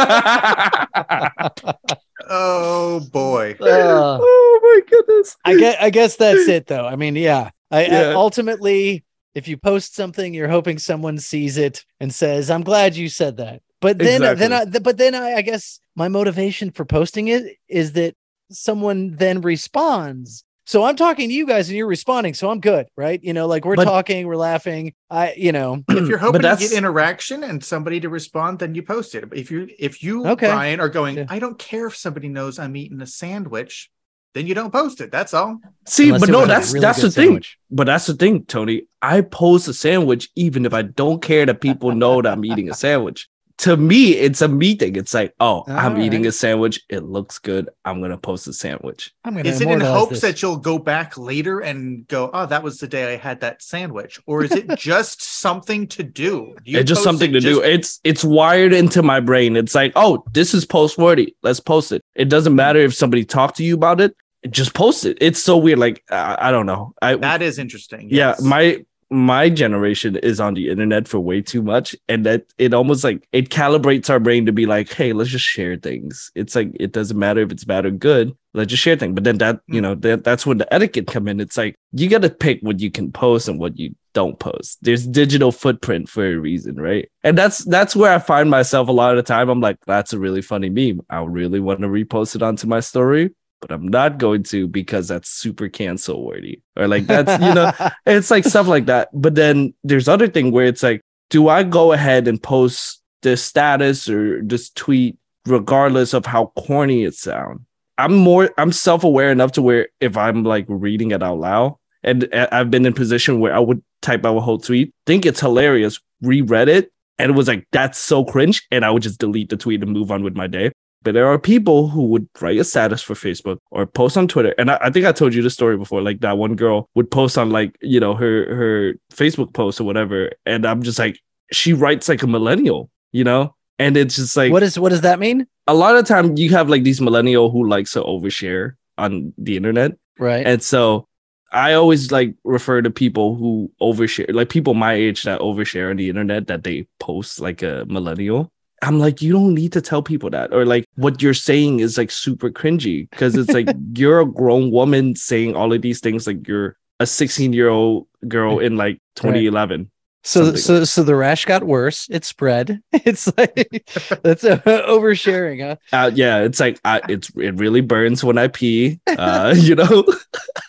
Oh boy. Uh, oh my goodness. I guess I guess that's it though. I mean, yeah. I, I ultimately, if you post something, you're hoping someone sees it and says, "I'm glad you said that." But then, then, I, but then I, I guess my motivation for posting it is that someone then responds. So I'm talking to you guys and you're responding, so I'm good, right? You know, like we're But- talking, we're laughing. I, you know, <clears throat> If you're hoping to get interaction and somebody to respond, then you post it. But if you if you Okay. Brian are going, Yeah. I don't care if somebody knows I'm eating a sandwich, then you don't post it. That's all. See, unless but no, that's really that's the good thing. But that's the thing, Tony. I post a sandwich even if I don't care that people know that I'm eating a sandwich. To me, it's a me thing. It's like, oh, I'm eating a sandwich. It looks good. I'm gonna post a sandwich. I'm gonna Is it in hopes this. that you'll go back later and go, oh, that was the day I had that sandwich? Or is it just something to do? Do it's just something it to do. It's it's wired into my brain. It's like, oh, this is post worthy. Let's post it. It doesn't matter if somebody talked to you about it. Just post it. It's so weird. Like I, I don't know. I That is interesting. yeah my my generation is on the internet for way too much and that it almost like it calibrates our brain to be like hey let's just share things. It's like it doesn't matter if it's bad or good let's just share things but then that you Mm. know that, that's when the etiquette come in. It's like you got to pick what you can post and what you don't post. There's digital footprint for a reason right? And that's that's where i find myself a lot of the time. I'm like that's a really funny meme. I really want to repost it onto my story but i'm not going to because that's super cancel worthy or like that's you know <laughs> it's like stuff like that. But then there's other thing where it's like, do I go ahead and post this status or this tweet regardless of how corny it sound? I'm more I'm self-aware enough to where if I'm like reading it out loud, and I've been in position where I would type out a whole tweet, think it's hilarious, reread it, and it was like that's so cringe, and I would just delete the tweet and move on with my day. But there are people who would write a status for Facebook or post on Twitter. And I, I think I told you the story before. Like that one girl would post on like, you know, her her Facebook post or whatever. And I'm just like, she writes like a millennial, you know? And it's just like what is what does that mean? a lot of time you have like these millennial who likes to overshare on the internet. Right. And so I always like refer to people who overshare, like people my age that overshare on the internet that they post like a millennial. I'm like, you don't need to tell people that, or like what you're saying is like super cringy because it's like <laughs> you're a grown woman saying all of these things like you're a 16 year old girl in like 2011. So Something. so so the rash got worse. It spread. <laughs> It's like <laughs> that's uh, oversharing, huh? Uh, yeah, it's like I, it's it really burns when I pee. Uh, you know,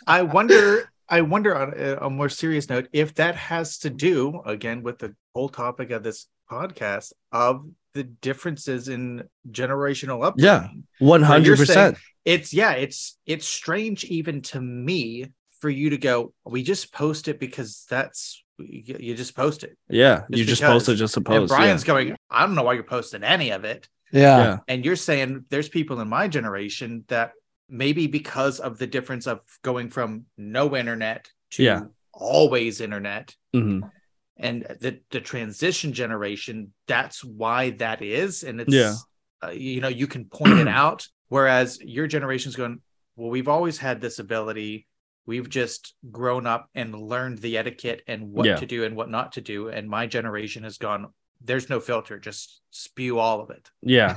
I wonder. I wonder on a, a more serious note if that has to do again with the whole topic of this podcast of the differences in generational upbringing. Yeah. one hundred percent. It's yeah, it's it's strange even to me for you to go. We just post it because that's you, you just post it. Yeah, Just you just because. posted just a and post. Brian's yeah. going. I don't know why you're posting any of it. Yeah. yeah, And you're saying there's people in my generation that maybe because of the difference of going from no internet to Yeah. always internet Mhm. And the the transition generation that's why that is and it's Yeah. uh, you know you can point it <clears throat> out whereas your generation's going well we've always had this ability we've just grown up and learned the etiquette and what Yeah. to do and what not to do and my generation has gone there's no filter just spew all of it yeah,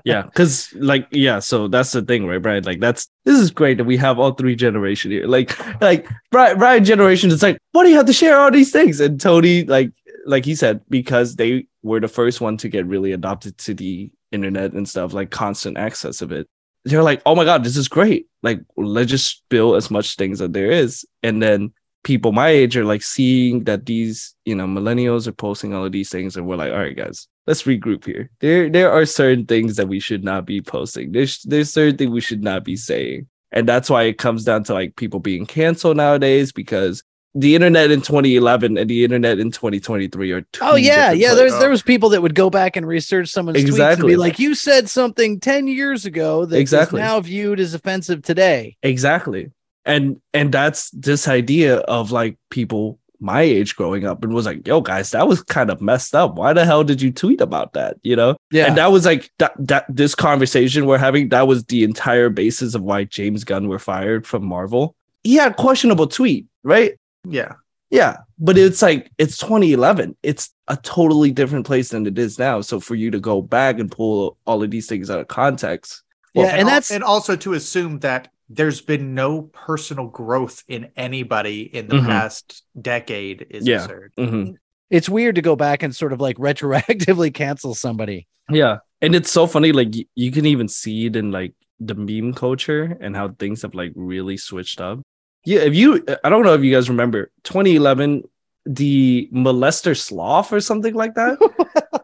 <laughs> yeah. Because like, yeah. So that's the thing, right, Brian? Like, that's this is great that we have all three generation here. Like, like Brian, Brian generation it's like, why do you have to share all these things? And Tony, like, like he said, because they were the first one to get really adopted to the internet and stuff, like constant access of it. They're like, oh my god, this is great. Like, let's just spill as much things that there is, and then people my age are like seeing that these you know millennials are posting all of these things and we're like all right guys let's regroup here there there are certain things that we should not be posting there's there's certain things we should not be saying and that's why it comes down to like people being canceled nowadays because the internet in 2011 and the internet in 2023 are two Oh yeah, yeah. There's there was people that would go back and research someone's tweets and be like, "You said something ten years ago that Exactly. is now viewed as offensive today." exactly and and that's this idea of like people my age growing up and was like yo guys that was kind of messed up why the hell did you tweet about that you know Yeah, And that was like that that this conversation we're having, that was the entire basis of why James Gunn were fired from Marvel. He had a questionable tweet, right? yeah Yeah. But it's like it's 2011. It's a totally different place than it is now. So for you to go back and pull all of these things out of context. yeah, and, al- that's and also to assume that there's been no personal growth in anybody in the Mhm. past decade is Yeah. absurd. Mhm. it's weird to go back and sort of like retroactively <laughs> cancel somebody. Yeah. And it's so funny. Like you can even see it in like the meme culture and how things have like really switched up. Yeah. If you, I don't know if you guys remember 2011, the molester sloth or something like that. <laughs>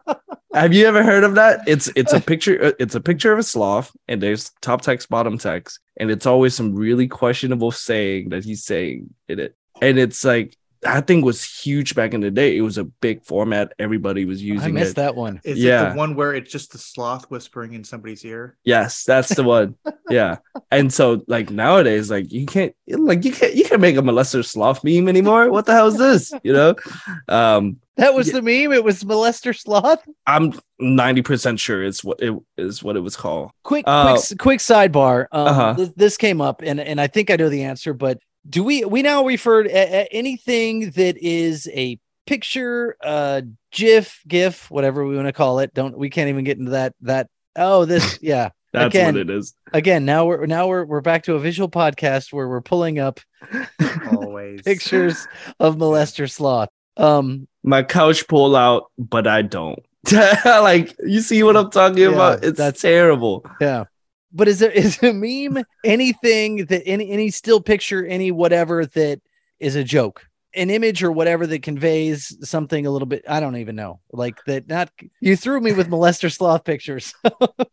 have you ever heard of that? It's it's a picture. uh, It's a picture of a sloth, and there's top text, bottom text, and it's always some really questionable saying that he's saying in it. And it's like that thing was huge back in the day. It was a big format. Everybody was using I missed it. that one. Is it the one where it's just the sloth whispering in somebody's ear? Yes, that's the one. <laughs> yeah. And so like nowadays, like you can't like you can't you can't make a molester sloth meme anymore. What the hell is this? You know? Um That was Yeah. the meme. It was molester sloth. I'm 90% sure it's what it is what it was called. Quick, Uh, quick, quick sidebar. Um, Uh-huh. this, this came up, and and I think I know the answer. But do we we now refer to a- a- anything that is a picture, uh, GIF, GIF, whatever we want to call it? Don't we can't even get into that that. Oh, this <laughs> yeah. That's Again. what it is. Again, now we're now we're we're back to a visual podcast where we're pulling up Always. <laughs> pictures of molester sloth. Um, My couch pull out, but I don't. <laughs> like you see what I'm talking Yeah, about? It's that's- terrible. Yeah. But is there <laughs> is a meme anything that any any still picture, any whatever that is a joke? An image or whatever that conveys something a little bit, I don't even know. Like that not you threw me with molester sloth pictures.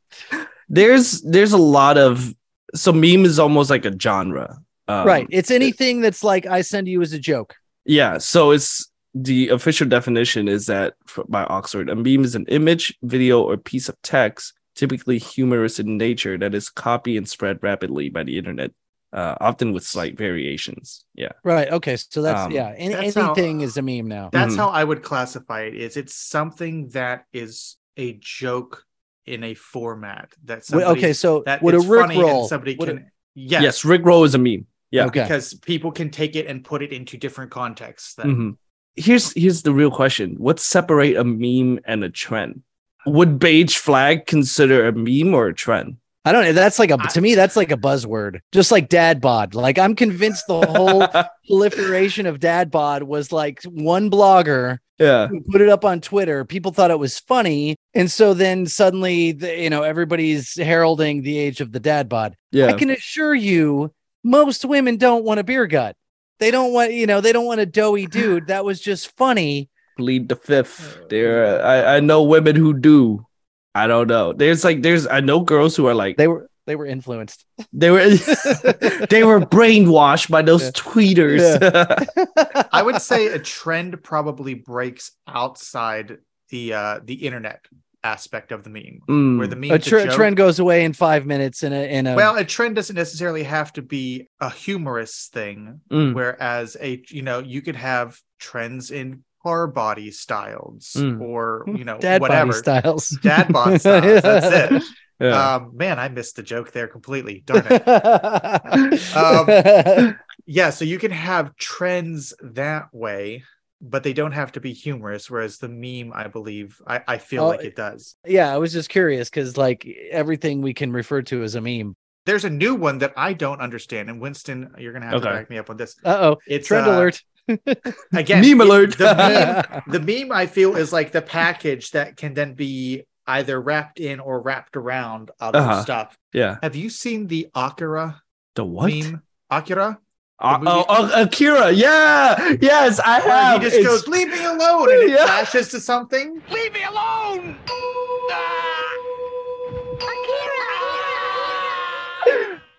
<laughs> There's there's a lot of so meme is almost like a genre. Um, right. It's anything that's like I send you as a joke. Yeah, so it's the official definition is that by Oxford, a meme is an image, video, or piece of text, typically humorous in nature, that is copied and spread rapidly by the internet, uh, often with slight variations. Yeah, Right. Okay. So that's Um, yeah. Any, that's anything is a meme now. That's Mhm. how I would classify it. Is it's something that is a joke in a format that Wait, somebody, okay. So that would a it's Rick roll? somebody would a- can yes, yes, Rick Roll is a meme. Yeah. Okay. because people can take it and put it into different contexts. Then Mhm. Here's here's the real question: What separate a meme and a trend? Would beige flag consider a meme or a trend? I don't know. That's like a I- to me. That's like a buzzword, just like dad bod. Like I'm convinced the whole <laughs> proliferation of dad bod was like one blogger yeah. who put it up on Twitter. People thought it was funny, and so then suddenly, the, you know, everybody's heralding the age of the dad bod. Yeah. I can assure you, most women don't want a beer gut. They don't want, you know, they don't want a doughy dude. That was just funny. Plead the fifth. There, I, I know women who do. I don't know. There's like, there's, I know girls who are like, They were they were influenced. they were, <laughs> they were brainwashed by those Yeah. tweeters. <laughs> I would say a trend probably breaks outside the uh the internet aspect of the meme, Mm. where the meme a tre- joke- trend goes away in five minutes in a in a Well, a trend doesn't necessarily have to be a humorous thing, Mm. whereas a you know you could have trends in car body styles Mm. or you know <laughs> dad whatever styles. dad <laughs> bod styles. That's it. <laughs> Yeah. Um, man, I missed the joke there completely. Darn it. Um, yeah, so you can have trends that way, but they don't have to be humorous. Whereas the meme, I believe, I, I feel Oh, like it does. yeah, I was just curious because like everything we can refer to as a meme. There's a new one that I don't understand, and Winston, you're gonna have Okay. to back me up on this. Uh oh, It's trend uh, alert. <laughs> again. Meme alert. The meme, <laughs> the meme, I feel, is like the package that can then be either wrapped in or wrapped around other Uh-huh. stuff. yeah. Have you seen the Akira The what? meme? Akira, Uh, oh, oh, Akira. Yeah. Yes, I where have. he just It's- goes, "Leave me alone," and it <laughs> Yeah. flashes to something. Leave me alone! Akira.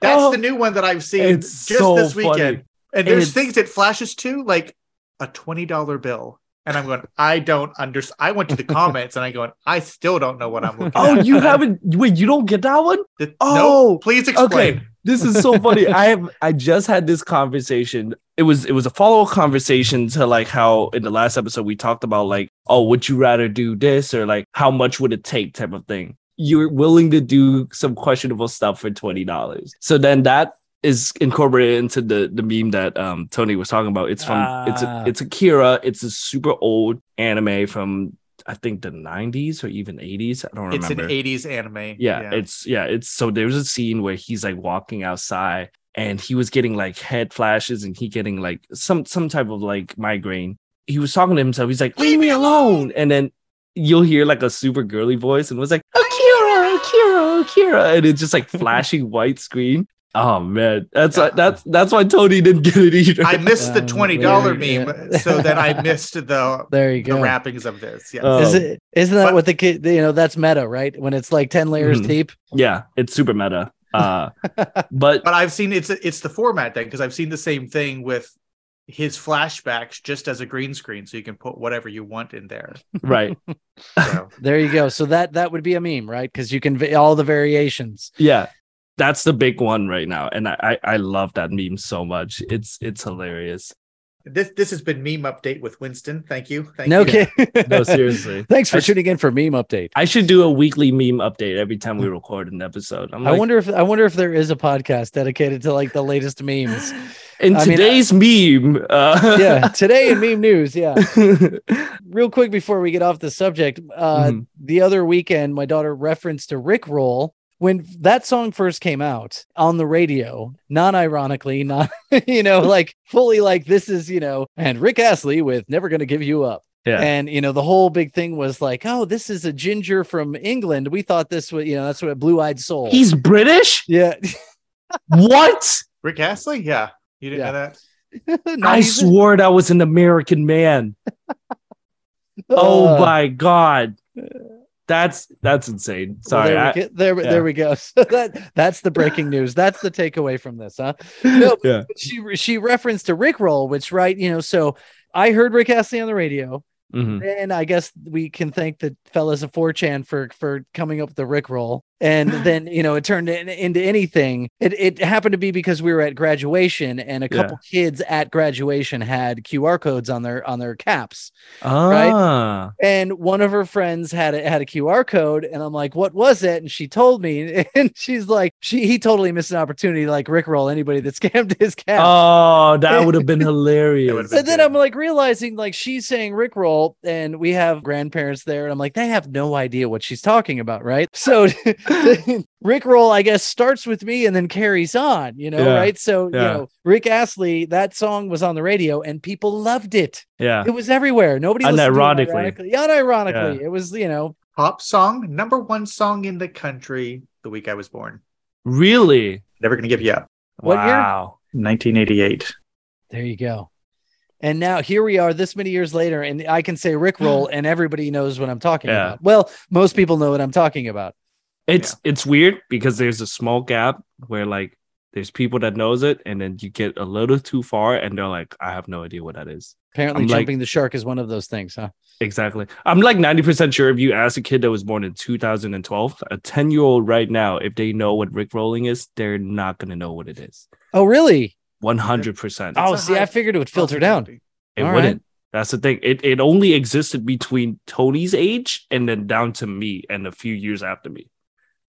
That's Oh, the new one that I've seen just so this weekend. funny. And there's things it flashes to, like a twenty dollar bill. And I'm going, I don't understand. I went to the <laughs> comments and I go, I still don't know what I'm looking Oh, at. you <laughs> haven't. Wait, you don't get that one? The- Oh, no, please explain. Okay, this is so funny. I have I just had this conversation. It was it was a follow up conversation to like how in the last episode we talked about like oh would you rather do this or like how much would it take type of thing. You're willing to do some questionable stuff for twenty dollars. So then that is incorporated into the the meme that um Tony was talking about. It's from it's Ah. a, it's Akira. It's a super old anime from I think the 90s or even 80s. I don't remember. It's an 80s anime. yeah, it's yeah it's so there's a scene where he's like walking outside and he was getting like head flashes and he getting like some some type of like migraine he was talking to himself he's like leave me alone and then you'll hear like a super girly voice and was like akira akira akira and it's just like <laughs> flashing white screen oh man that's why that's that's why tony didn't get it either I missed the Um, <laughs> twenty dollar yeah. meme, so that I <laughs> missed the There you go the wrappings of this. Yes. Oh. Is it, isn't that But- what the kid? You know, that's meta, right? When it's like ten layers Mhm. deep. yeah it's super meta uh <laughs> but but I've seen it's it's the format thing because I've seen the same thing with his flashbacks just as a green screen, so you can put whatever you want in there. right So There you go. So that that would be a meme, right? Because you can all the variations. Yeah, that's the big one right now, and I I, I love that meme so much. It's it's hilarious. this this has been meme update with Winston. Thank you. Thank No, you. okay. <laughs> No, seriously. <laughs> Thanks for I sh- tuning in for meme update. I should do a weekly meme update every time we <laughs> record an episode. I'm I wonder if I wonder if there is a podcast dedicated to like the latest memes. in I mean, today's meme. Uh, yeah, today in meme news. Yeah, real quick before we get off the subject, uh, Mhm. the other weekend, my daughter referenced a Rick roll when that song first came out on the radio, non-ironically, not <laughs> you know, <laughs> like fully like this is you know, and Rick Astley with "Never Gonna Give You Up." Yeah. And you know, the whole big thing was like, oh, this is a ginger from England. We thought this was, you know, that's what Blue Eyed Soul. He's British. yeah. <laughs> What? Rick Astley? Yeah. You didn't Yeah. know that? I even- swore that I was an American man. Oh Uh, my god, that's that's insane. well, Sorry, there, I- we, there, yeah. there we go. <laughs> So that that's the breaking <laughs> news. That's the takeaway from this, huh? No, <laughs> yeah, she she referenced to Rick roll, which right, you know, so I heard Rick Astley on the radio. Mhm. Then I guess we can thank the fellas of 4chan for for coming up with the Rick roll. And <laughs> then you know it turned in, into anything it, it happened to be because we were at graduation and a Yeah. couple kids at graduation had qr codes on their on their caps Ah, and one of her friends had a, had a qr code and i'm like what was it and she told me <laughs> and she's like she he totally missed an opportunity to like rickroll anybody that <laughs> scammed his cap oh, that would have been hilarious. would've been and then. I'm like realizing like she's saying Rickroll, and we have grandparents there, and I'm like, they have no idea what she's talking about, right? So <laughs> Rickroll, I guess, starts with me and then carries on, you know, Yeah, right? So you know, Rick Astley, that song was on the radio and people loved it. yeah, It was everywhere. Nobody listened to it Unironically. ironically. It was, you know, Pop song, number one song in the country the week I was born. really? Never gonna give you up. What year? wow. 1988. there you go. And now here we are this many years later, and I can say Rickroll, <gasps> and everybody knows what I'm talking Yeah. about. Well, most people know what I'm talking about. It's it's weird because there's a small gap where like there's people that knows it, and then you get a little too far, and they're like, I have no idea what that is. Apparently, I'm like- jumping the shark is one of those things, huh? Exactly. I'm like 90% sure if you ask a kid that was born in 2012, a 10 year old right now, if they know what Rick rolling is, they're not going to know what it is. Oh, really? 100%. Oh, see, high I figured it would filter down. it all right. wouldn't. That's the thing. It, it only existed between Tony's age and then down to me and a few years after me.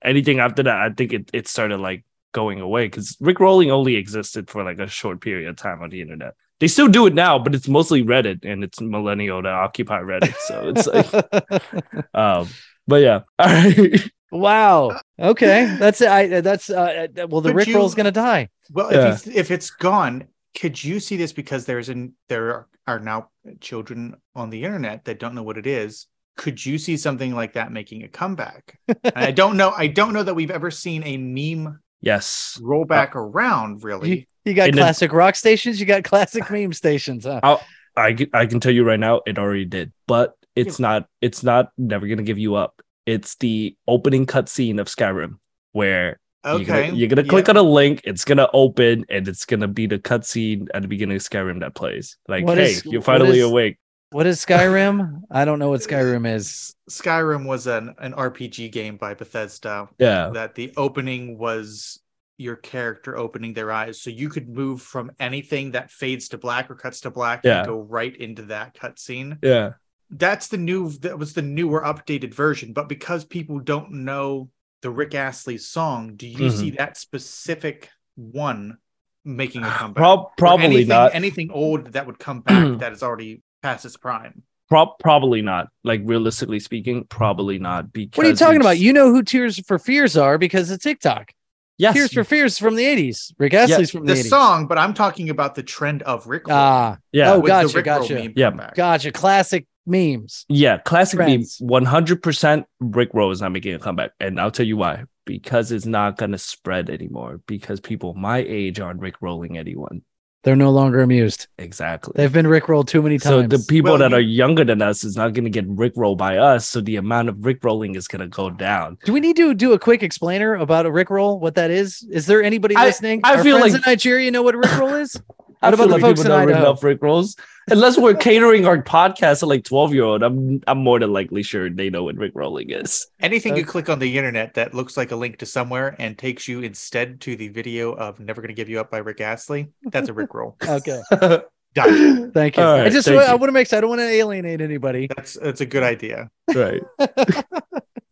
Anything after that, I think it, it started like going away because Rick rolling only existed for like a short period of time on the internet. They still do it now, but it's mostly Reddit and it's millennial that occupy Reddit. So it's like, <laughs> um, but yeah. All right. <laughs> wow. Okay, that's it. I that's uh, well, the Could Rick you- roll's gonna die. Well, Yeah. if, you, if it's gone, could you see this because there's an there are, are now children on the internet that don't know what it is? Could you see something like that making a comeback? And I <laughs> don't know. I don't know that we've ever seen a meme Yes. roll Uh, back around. Really, You got In the- classic rock stations. You got classic <laughs> meme stations, huh? I, c- I can tell you right now, it already did, but it's not, it's not never going to give you up. It's the opening cutscene of Skyrim where okay. you're gonna, you're gonna click on a link, it's gonna open, and it's gonna be the cutscene at the beginning of Skyrim that plays. Like, What hey, is- you're finally is- awake. What is Skyrim? I don't know what Skyrim is. Skyrim was an an RPG game by Bethesda Yeah. that the opening was your character opening their eyes so you could move from anything that fades to black or cuts to black Yeah. and go right into that cutscene Yeah. that's the new that was the newer updated version but because people don't know the rick astley song do you Mhm. see that specific one making a <sighs> comeback Prob- Or probably anything, not. anything old that would come back <clears throat> that is already past its prime Pro- probably not. Like realistically speaking, probably not. Because What are you talking about? You know who Tears for Fears are because of TikTok. yes, Tears for Fears from the 80s. Rick Astley's from the, the 80s. song but i'm talking about the trend of rick Ah, yeah, Oh, with gotcha, the gotcha. Yeah, comeback. gotcha. Classic memes. Yeah, classic meme. Trends. One hundred percent. Rick Roll is not making a comeback, and I'll tell you why. Because it's not gonna spread anymore. Because people my age aren't Rick rolling anyone. They're no longer amused. Exactly. They've been Rickrolled too many times. so the people Well, that you- are younger than us is not gonna get rickrolled by us. So the amount of rickrolling is gonna go down. Do we need to do a quick explainer about a Rickroll? What that is? Is there anybody I- listening? I Our feel friends like- in Nigeria know what a Rickroll is. <laughs> I What feel about the like folks people in don't read Idaho? enough Rick rolls. Unless we're catering our podcast to like twelve year old, I'm I'm more than likely sure they know what Rick rolling is. Anything you click on the internet that looks like a link to somewhere and takes you instead to the video of Never Gonna Give You Up by Rick Astley, that's a Rick roll. <laughs> Okay, <laughs> Done. thank you. All I right, just thank I want to make sure I don't want to alienate anybody. That's that's a good idea. right. <laughs>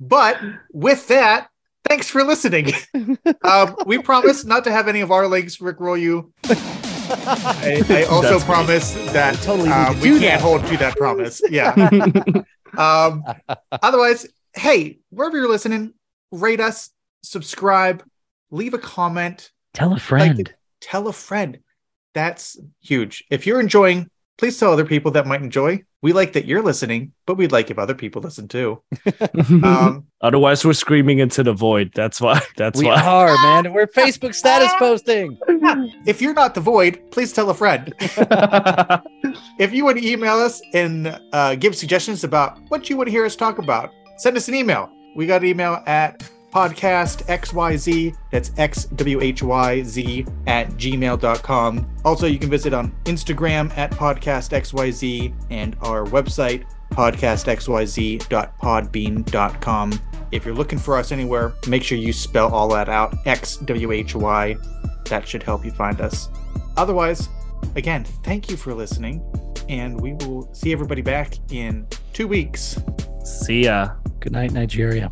But with that, thanks for listening. um, we promise not to have any of our links Rick roll you. I, I <laughs> also That's great. promise that totally need um, we can't that. hold to that promise. <laughs> Yeah. Um, otherwise, hey, wherever you're listening, rate us, subscribe, leave a comment. Tell a friend. the- tell a friend. That's huge. If you're enjoying, please tell other people that might enjoy. We like that you're listening, but we'd like if other people listen too. <laughs> Um, Otherwise, we're screaming into the void. That's why. That's why we why. are, man. We're <laughs> Facebook status posting. if you're not the void, please tell a friend. <laughs> If you want to email us and uh, give suggestions about what you want to hear us talk about, send us an email. We got an email at podcastxyz, that's xwhyz at gmail.com. Also, you can visit on Instagram at podcastxyz and our website, podcastxyz.podbean.com. If you're looking for us anywhere, make sure you spell all that out X W H Y. That should help you find us. Otherwise, again, thank you for listening, and we will see everybody back in two weeks. See ya. Good night, Nigeria.